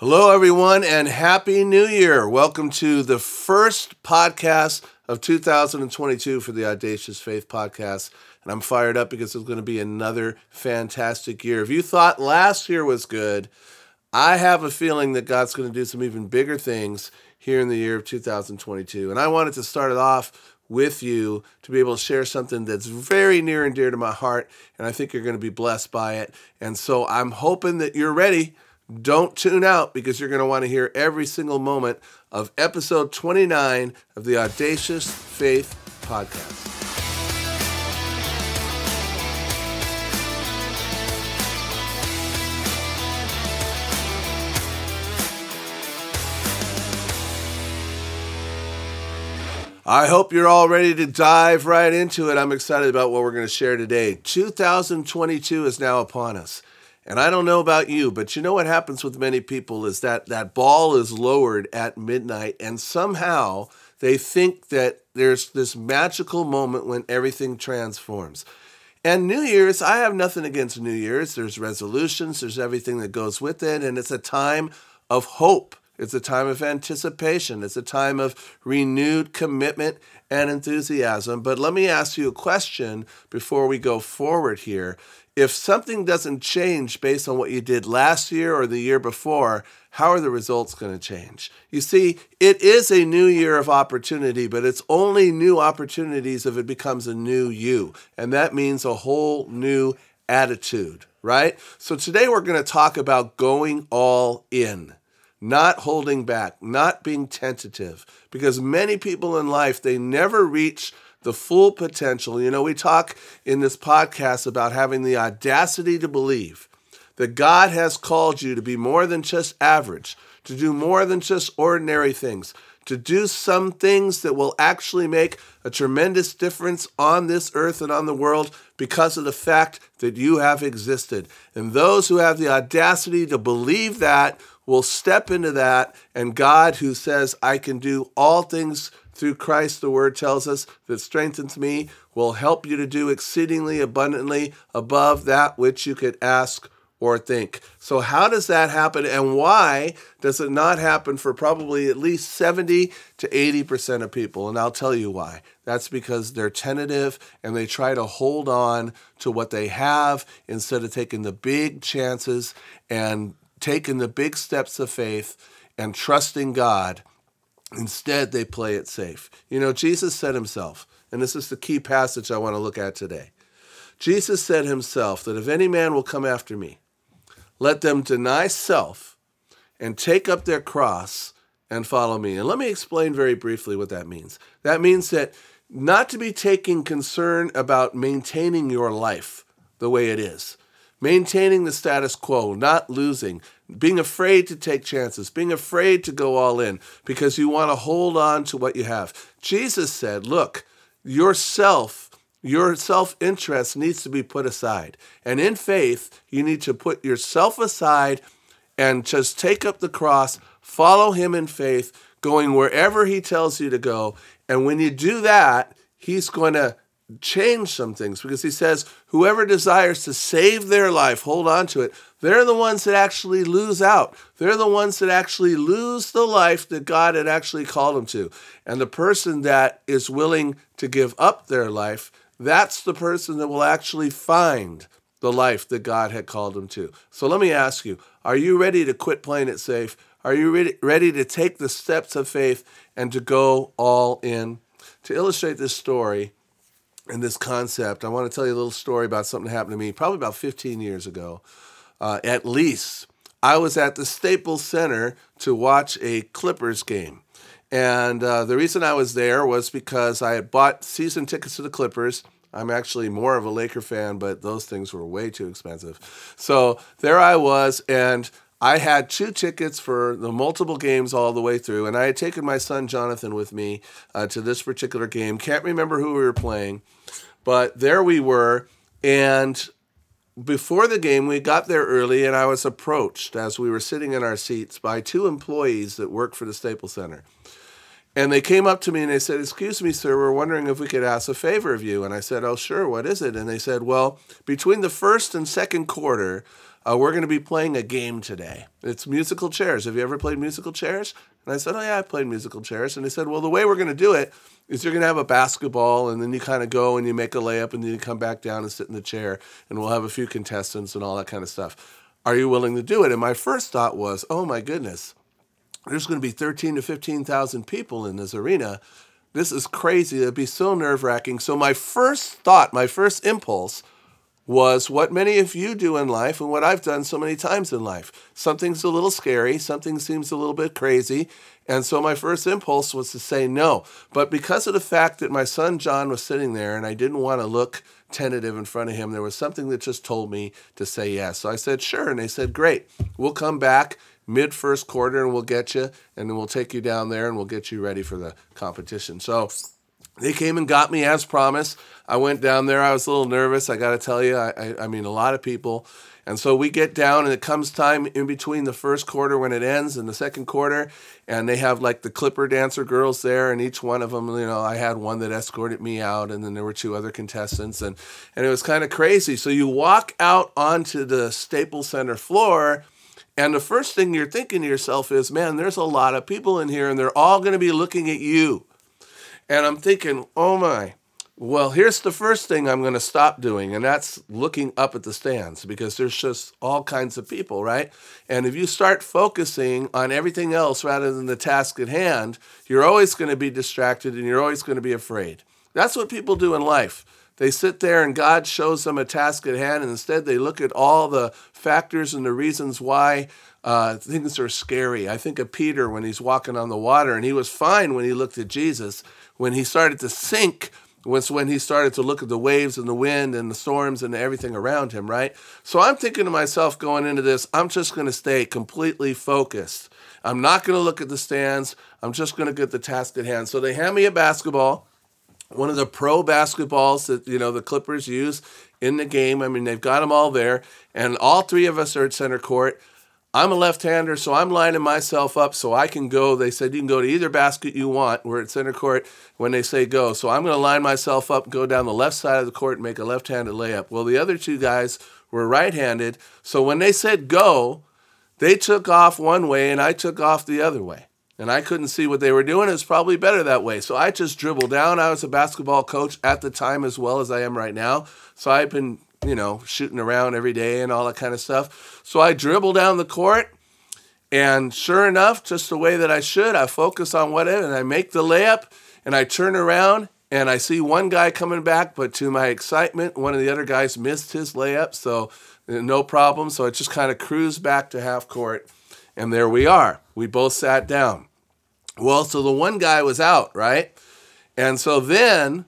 Hello, everyone, and Happy New Year. Welcome to the first podcast of 2022 for the Audacious Faith Podcast. And I'm fired up because it's going to be another fantastic year. If you thought last year was good, I have a feeling that God's going to do some even bigger things here in the year of 2022. And I wanted to start it off with you to be able to share something that's very near and dear to my heart. And I think you're going to be blessed by it. And so I'm hoping that you're ready don't tune out because you're going to want to hear every single moment of episode 29 of the Audacious Faith Podcast. I hope you're all ready to dive right into it. I'm excited about what we're going to share today. 2022 is now upon us. And I don't know about you, but you know what happens with many people is that that ball is lowered at midnight, and somehow they think that there's this magical moment when everything transforms. And New Year's, I have nothing against New Year's. There's resolutions, there's everything that goes with it, and it's a time of hope. It's a time of anticipation. It's a time of renewed commitment and enthusiasm. But let me ask you a question before we go forward here if something doesn't change based on what you did last year or the year before, how are the results going to change? You see, it is a new year of opportunity, but it's only new opportunities if it becomes a new you. And that means a whole new attitude, right? So today we're going to talk about going all in, not holding back, not being tentative, because many people in life, they never reach the full potential. You know, we talk in this podcast about having the audacity to believe that God has called you to be more than just average, to do more than just ordinary things, to do some things that will actually make a tremendous difference on this earth and on the world because of the fact that you have existed. And those who have the audacity to believe that will step into that, and God, who says, I can do all things through Christ, the word tells us, that strengthens me, will help you to do exceedingly abundantly above that which you could ask or think. So, how does that happen, and why does it not happen for probably at least 70 to 80% of people? And I'll tell you why. That's because they're tentative and they try to hold on to what they have instead of taking the big chances and taking the big steps of faith and trusting God Instead, they play it safe. You know, Jesus said himself, and this is the key passage I want to look at today. Jesus said himself that if any man will come after me, let them deny self and take up their cross and follow me. And let me explain very briefly what that means. That means that not to be taking concern about maintaining your life the way it is, maintaining the status quo, not losing, being afraid to take chances, being afraid to go all in because you want to hold on to what you have. Jesus said, Look, yourself, your self interest needs to be put aside. And in faith, you need to put yourself aside and just take up the cross, follow him in faith, going wherever he tells you to go. And when you do that, he's going to change some things because he says, whoever desires to save their life, hold on to it. They're the ones that actually lose out. They're the ones that actually lose the life that God had actually called them to. And the person that is willing to give up their life, that's the person that will actually find the life that God had called them to. So let me ask you are you ready to quit playing it safe? Are you ready, ready to take the steps of faith and to go all in? To illustrate this story, and this concept, I want to tell you a little story about something that happened to me probably about 15 years ago, uh, at least. I was at the Staples Center to watch a Clippers game. And uh, the reason I was there was because I had bought season tickets to the Clippers. I'm actually more of a Laker fan, but those things were way too expensive. So there I was, and I had two tickets for the multiple games all the way through, and I had taken my son Jonathan with me uh, to this particular game. Can't remember who we were playing, but there we were. And before the game, we got there early, and I was approached as we were sitting in our seats by two employees that work for the Staples Center. And they came up to me and they said, Excuse me, sir, we're wondering if we could ask a favor of you. And I said, Oh, sure, what is it? And they said, Well, between the first and second quarter, uh, we're going to be playing a game today. It's musical chairs. Have you ever played musical chairs? And I said, Oh, yeah, I played musical chairs. And they said, Well, the way we're going to do it is you're going to have a basketball, and then you kind of go and you make a layup, and then you come back down and sit in the chair, and we'll have a few contestants and all that kind of stuff. Are you willing to do it? And my first thought was, Oh my goodness, there's going to be 13 to 15,000 people in this arena. This is crazy. It'd be so nerve wracking. So, my first thought, my first impulse was what many of you do in life and what I've done so many times in life. Something's a little scary, something seems a little bit crazy. And so, my first impulse was to say no. But because of the fact that my son John was sitting there and I didn't want to look tentative in front of him, there was something that just told me to say yes. So I said, sure. And they said, great, we'll come back mid first quarter and we'll get you and then we'll take you down there and we'll get you ready for the competition. So they came and got me as promised. I went down there. I was a little nervous. I got to tell you, I, I, I, mean, a lot of people. And so we get down, and it comes time in between the first quarter when it ends and the second quarter. And they have like the Clipper dancer girls there, and each one of them, you know, I had one that escorted me out, and then there were two other contestants. And, and it was kind of crazy. So you walk out onto the Staples Center floor and the first thing you're thinking to yourself is, man, there's a lot of people in here and they're all going to be looking at you. And I'm thinking, oh my, well, here's the first thing I'm going to stop doing, and that's looking up at the stands because there's just all kinds of people, right? And if you start focusing on everything else rather than the task at hand, you're always going to be distracted and you're always going to be afraid. That's what people do in life. They sit there and God shows them a task at hand, and instead they look at all the factors and the reasons why uh, things are scary. I think of Peter when he's walking on the water, and he was fine when he looked at Jesus. When he started to sink, was when he started to look at the waves and the wind and the storms and everything around him, right? So I'm thinking to myself going into this, I'm just going to stay completely focused. I'm not going to look at the stands. I'm just going to get the task at hand. So they hand me a basketball one of the pro basketballs that you know the Clippers use in the game. I mean, they've got them all there, and all three of us are at center court. I'm a left-hander, so I'm lining myself up so I can go. They said you can go to either basket you want. We're at center court when they say go, so I'm going to line myself up, go down the left side of the court, and make a left-handed layup. Well, the other two guys were right-handed, so when they said go, they took off one way and I took off the other way and I couldn't see what they were doing. It was probably better that way. So I just dribbled down. I was a basketball coach at the time as well as I am right now. So I've been, you know, shooting around every day and all that kind of stuff. So I dribble down the court. And sure enough, just the way that I should, I focus on what it and I make the layup and I turn around and I see one guy coming back, but to my excitement, one of the other guys missed his layup, so uh, no problem. So I just kind of cruised back to half court, and there we are. We both sat down. Well, so the one guy was out, right? And so then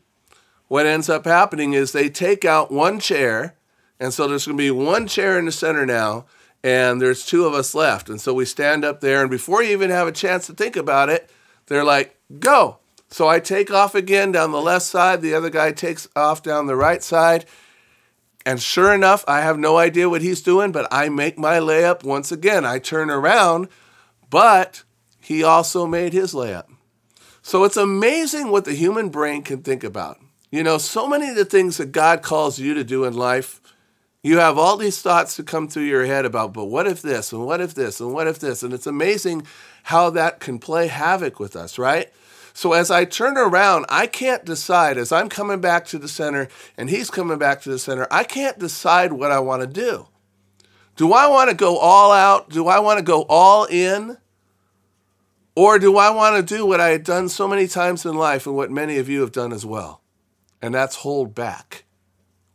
what ends up happening is they take out one chair. And so there's going to be one chair in the center now, and there's two of us left. And so we stand up there, and before you even have a chance to think about it, they're like, go. So I take off again down the left side. The other guy takes off down the right side. And sure enough, I have no idea what he's doing, but I make my layup once again. I turn around, but he also made his layup. So it's amazing what the human brain can think about. You know, so many of the things that God calls you to do in life, you have all these thoughts that come through your head about, but what if this, and what if this, and what if this? And it's amazing how that can play havoc with us, right? So as I turn around, I can't decide, as I'm coming back to the center and he's coming back to the center, I can't decide what I want to do. Do I want to go all out? Do I want to go all in? Or do I want to do what I had done so many times in life and what many of you have done as well? And that's hold back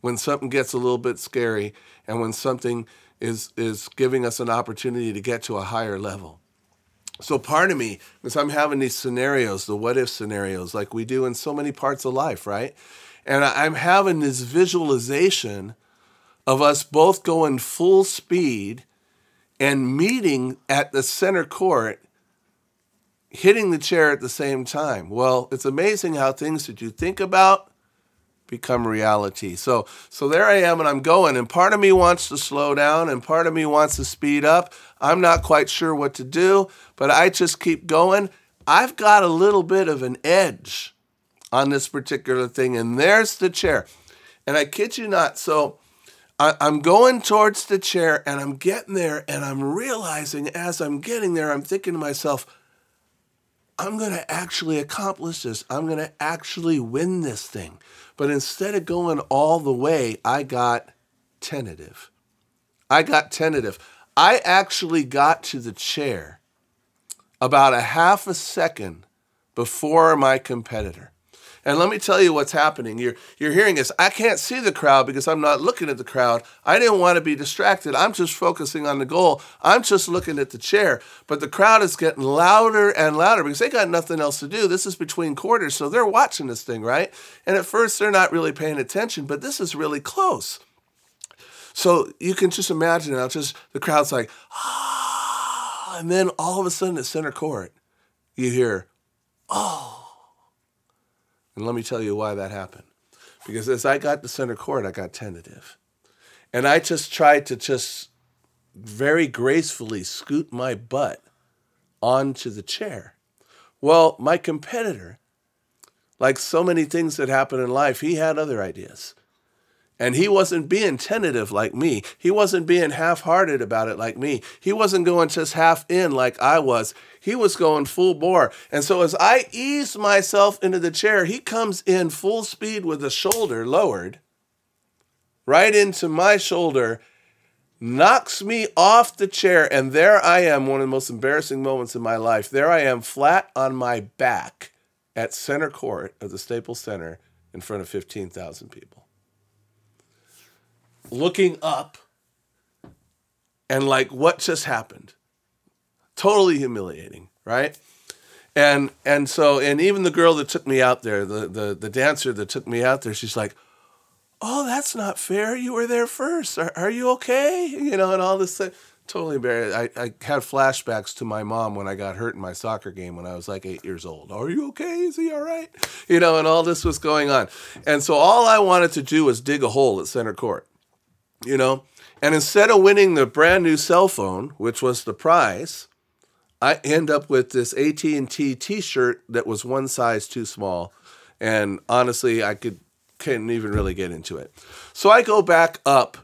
when something gets a little bit scary and when something is, is giving us an opportunity to get to a higher level. So part of me is I'm having these scenarios, the what if scenarios, like we do in so many parts of life, right? And I'm having this visualization of us both going full speed and meeting at the center court hitting the chair at the same time. Well, it's amazing how things that you think about become reality. So so there I am and I'm going and part of me wants to slow down and part of me wants to speed up. I'm not quite sure what to do, but I just keep going. I've got a little bit of an edge on this particular thing and there's the chair. And I kid you not, so I, I'm going towards the chair and I'm getting there and I'm realizing as I'm getting there, I'm thinking to myself, I'm going to actually accomplish this. I'm going to actually win this thing. But instead of going all the way, I got tentative. I got tentative. I actually got to the chair about a half a second before my competitor. And let me tell you what's happening. You're, you're hearing this. I can't see the crowd because I'm not looking at the crowd. I didn't want to be distracted. I'm just focusing on the goal. I'm just looking at the chair. But the crowd is getting louder and louder because they got nothing else to do. This is between quarters, so they're watching this thing, right? And at first, they're not really paying attention, but this is really close. So you can just imagine now, just the crowd's like, ah, and then all of a sudden at center court, you hear, oh. And let me tell you why that happened. Because as I got to center court, I got tentative. And I just tried to just very gracefully scoot my butt onto the chair. Well, my competitor, like so many things that happen in life, he had other ideas. And he wasn't being tentative like me. He wasn't being half hearted about it like me. He wasn't going just half in like I was. He was going full bore. And so as I ease myself into the chair, he comes in full speed with the shoulder lowered right into my shoulder, knocks me off the chair. And there I am, one of the most embarrassing moments in my life. There I am, flat on my back at center court of the Staples Center in front of 15,000 people looking up and like what just happened? Totally humiliating right? And and so and even the girl that took me out there the the, the dancer that took me out there she's like oh that's not fair. You were there first. Are, are you okay? You know and all this totally embarrassed. I, I had flashbacks to my mom when i got hurt in my soccer game when i was like eight years old. Are you okay? Is he all right? You know and all this was going on. And so all i wanted to do was dig a hole at center court you know. And instead of winning the brand new cell phone, which was the prize, I end up with this AT&T T-shirt that was one size too small, and honestly, I could couldn't even really get into it. So I go back up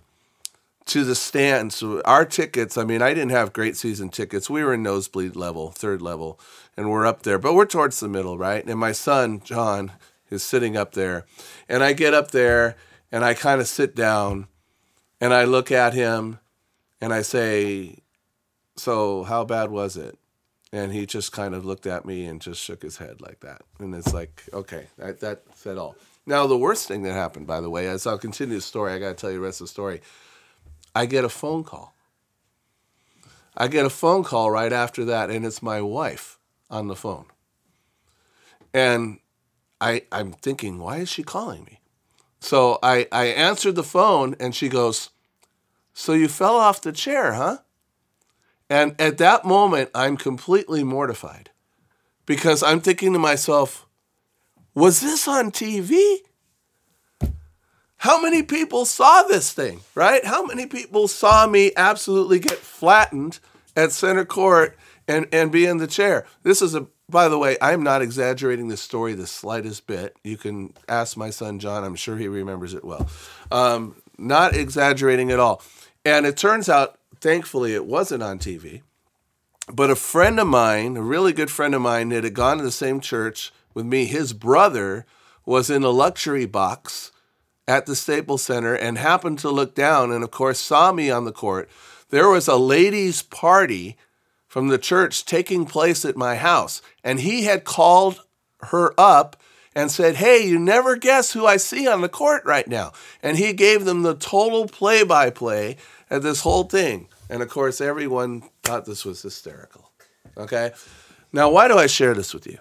to the stands. Our tickets, I mean, I didn't have great season tickets. We were in nosebleed level, third level, and we're up there, but we're towards the middle, right? And my son, John, is sitting up there. And I get up there and I kind of sit down and I look at him and I say, So, how bad was it? And he just kind of looked at me and just shook his head like that. And it's like, okay, that, that said all. Now, the worst thing that happened, by the way, as I'll continue the story, I got to tell you the rest of the story. I get a phone call. I get a phone call right after that, and it's my wife on the phone. And I, I'm thinking, why is she calling me? So I, I answered the phone and she goes, So you fell off the chair, huh? And at that moment, I'm completely mortified because I'm thinking to myself, Was this on TV? How many people saw this thing, right? How many people saw me absolutely get flattened at center court and, and be in the chair? This is a by the way, I'm not exaggerating the story the slightest bit. You can ask my son John, I'm sure he remembers it well. Um, not exaggerating at all. And it turns out, thankfully, it wasn't on TV. But a friend of mine, a really good friend of mine, that had gone to the same church with me, his brother was in a luxury box at the Staples Center and happened to look down and, of course, saw me on the court. There was a ladies' party from the church taking place at my house. And he had called her up and said, Hey, you never guess who I see on the court right now. And he gave them the total play by play of this whole thing. And of course, everyone thought this was hysterical. Okay? Now, why do I share this with you?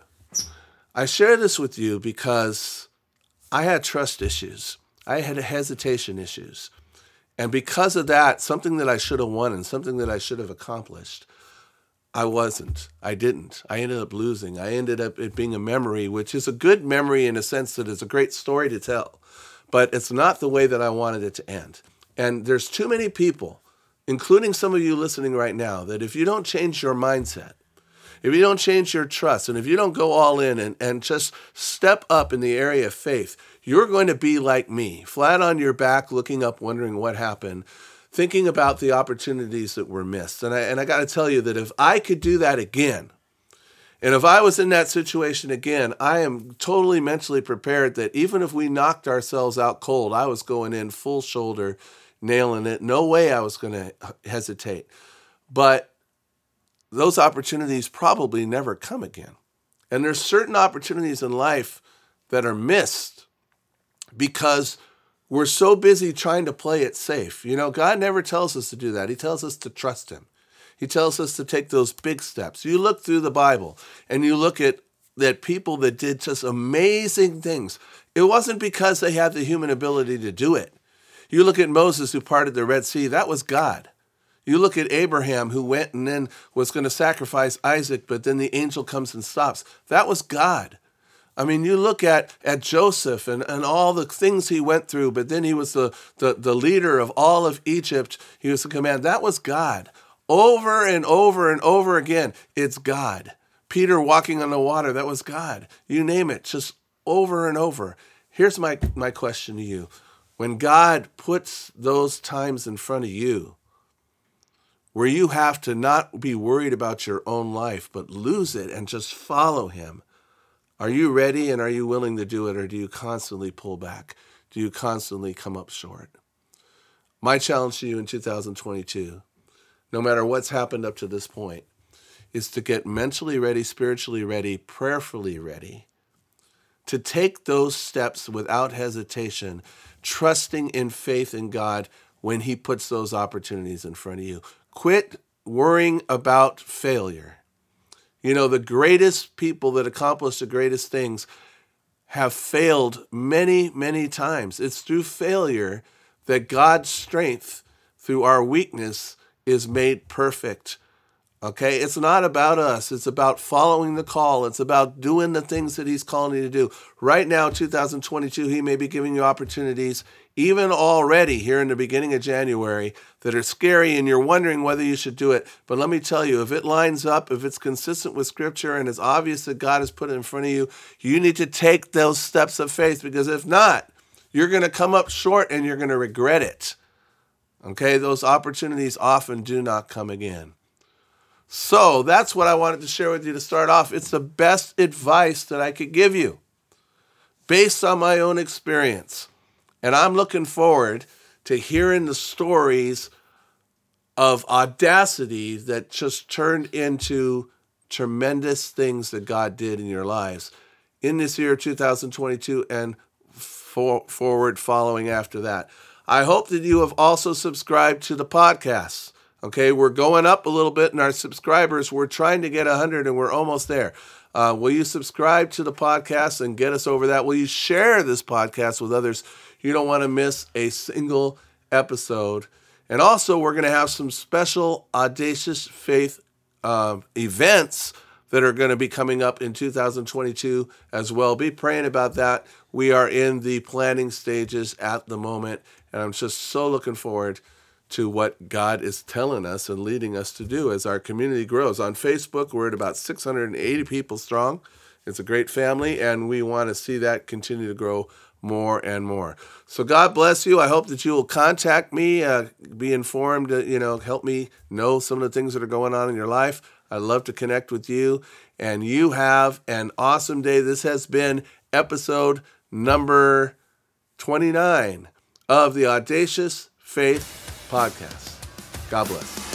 I share this with you because I had trust issues, I had hesitation issues. And because of that, something that I should have won and something that I should have accomplished, I wasn't. I didn't. I ended up losing. I ended up it being a memory, which is a good memory in a sense that it's a great story to tell, but it's not the way that I wanted it to end. And there's too many people, including some of you listening right now, that if you don't change your mindset, if you don't change your trust, and if you don't go all in and, and just step up in the area of faith, you're going to be like me, flat on your back, looking up, wondering what happened, thinking about the opportunities that were missed. And I, and I got to tell you that if I could do that again, and if I was in that situation again, I am totally mentally prepared that even if we knocked ourselves out cold, I was going in full shoulder, nailing it. No way I was going to hesitate. But those opportunities probably never come again. And there's certain opportunities in life that are missed because we're so busy trying to play it safe. You know, God never tells us to do that. He tells us to trust Him. He tells us to take those big steps. You look through the Bible and you look at that people that did just amazing things. It wasn't because they had the human ability to do it. You look at Moses who parted the Red Sea, that was God. You look at Abraham who went and then was going to sacrifice Isaac, but then the angel comes and stops. That was God. I mean, you look at, at Joseph and, and all the things he went through, but then he was the, the, the leader of all of Egypt. He was the command. That was God. Over and over and over again, it's God. Peter walking on the water, that was God. You name it, just over and over. Here's my, my question to you. When God puts those times in front of you, where you have to not be worried about your own life, but lose it and just follow Him. Are you ready and are you willing to do it, or do you constantly pull back? Do you constantly come up short? My challenge to you in 2022, no matter what's happened up to this point, is to get mentally ready, spiritually ready, prayerfully ready, to take those steps without hesitation, trusting in faith in God when He puts those opportunities in front of you. Quit worrying about failure. You know, the greatest people that accomplish the greatest things have failed many, many times. It's through failure that God's strength, through our weakness, is made perfect. Okay, it's not about us. It's about following the call. It's about doing the things that He's calling you to do. Right now, 2022, He may be giving you opportunities, even already here in the beginning of January, that are scary and you're wondering whether you should do it. But let me tell you, if it lines up, if it's consistent with Scripture and it's obvious that God has put it in front of you, you need to take those steps of faith because if not, you're going to come up short and you're going to regret it. Okay, those opportunities often do not come again. So that's what I wanted to share with you to start off. It's the best advice that I could give you based on my own experience. And I'm looking forward to hearing the stories of audacity that just turned into tremendous things that God did in your lives in this year 2022 and for, forward following after that. I hope that you have also subscribed to the podcast. Okay, we're going up a little bit in our subscribers. We're trying to get 100 and we're almost there. Uh, will you subscribe to the podcast and get us over that? Will you share this podcast with others? You don't want to miss a single episode. And also, we're going to have some special Audacious Faith uh, events that are going to be coming up in 2022 as well. Be praying about that. We are in the planning stages at the moment, and I'm just so looking forward to what God is telling us and leading us to do as our community grows. On Facebook, we're at about 680 people strong. It's a great family, and we want to see that continue to grow more and more. So God bless you. I hope that you will contact me, uh, be informed, uh, you know, help me know some of the things that are going on in your life. I'd love to connect with you, and you have an awesome day. This has been episode number 29 of the Audacious Faith podcast. God bless.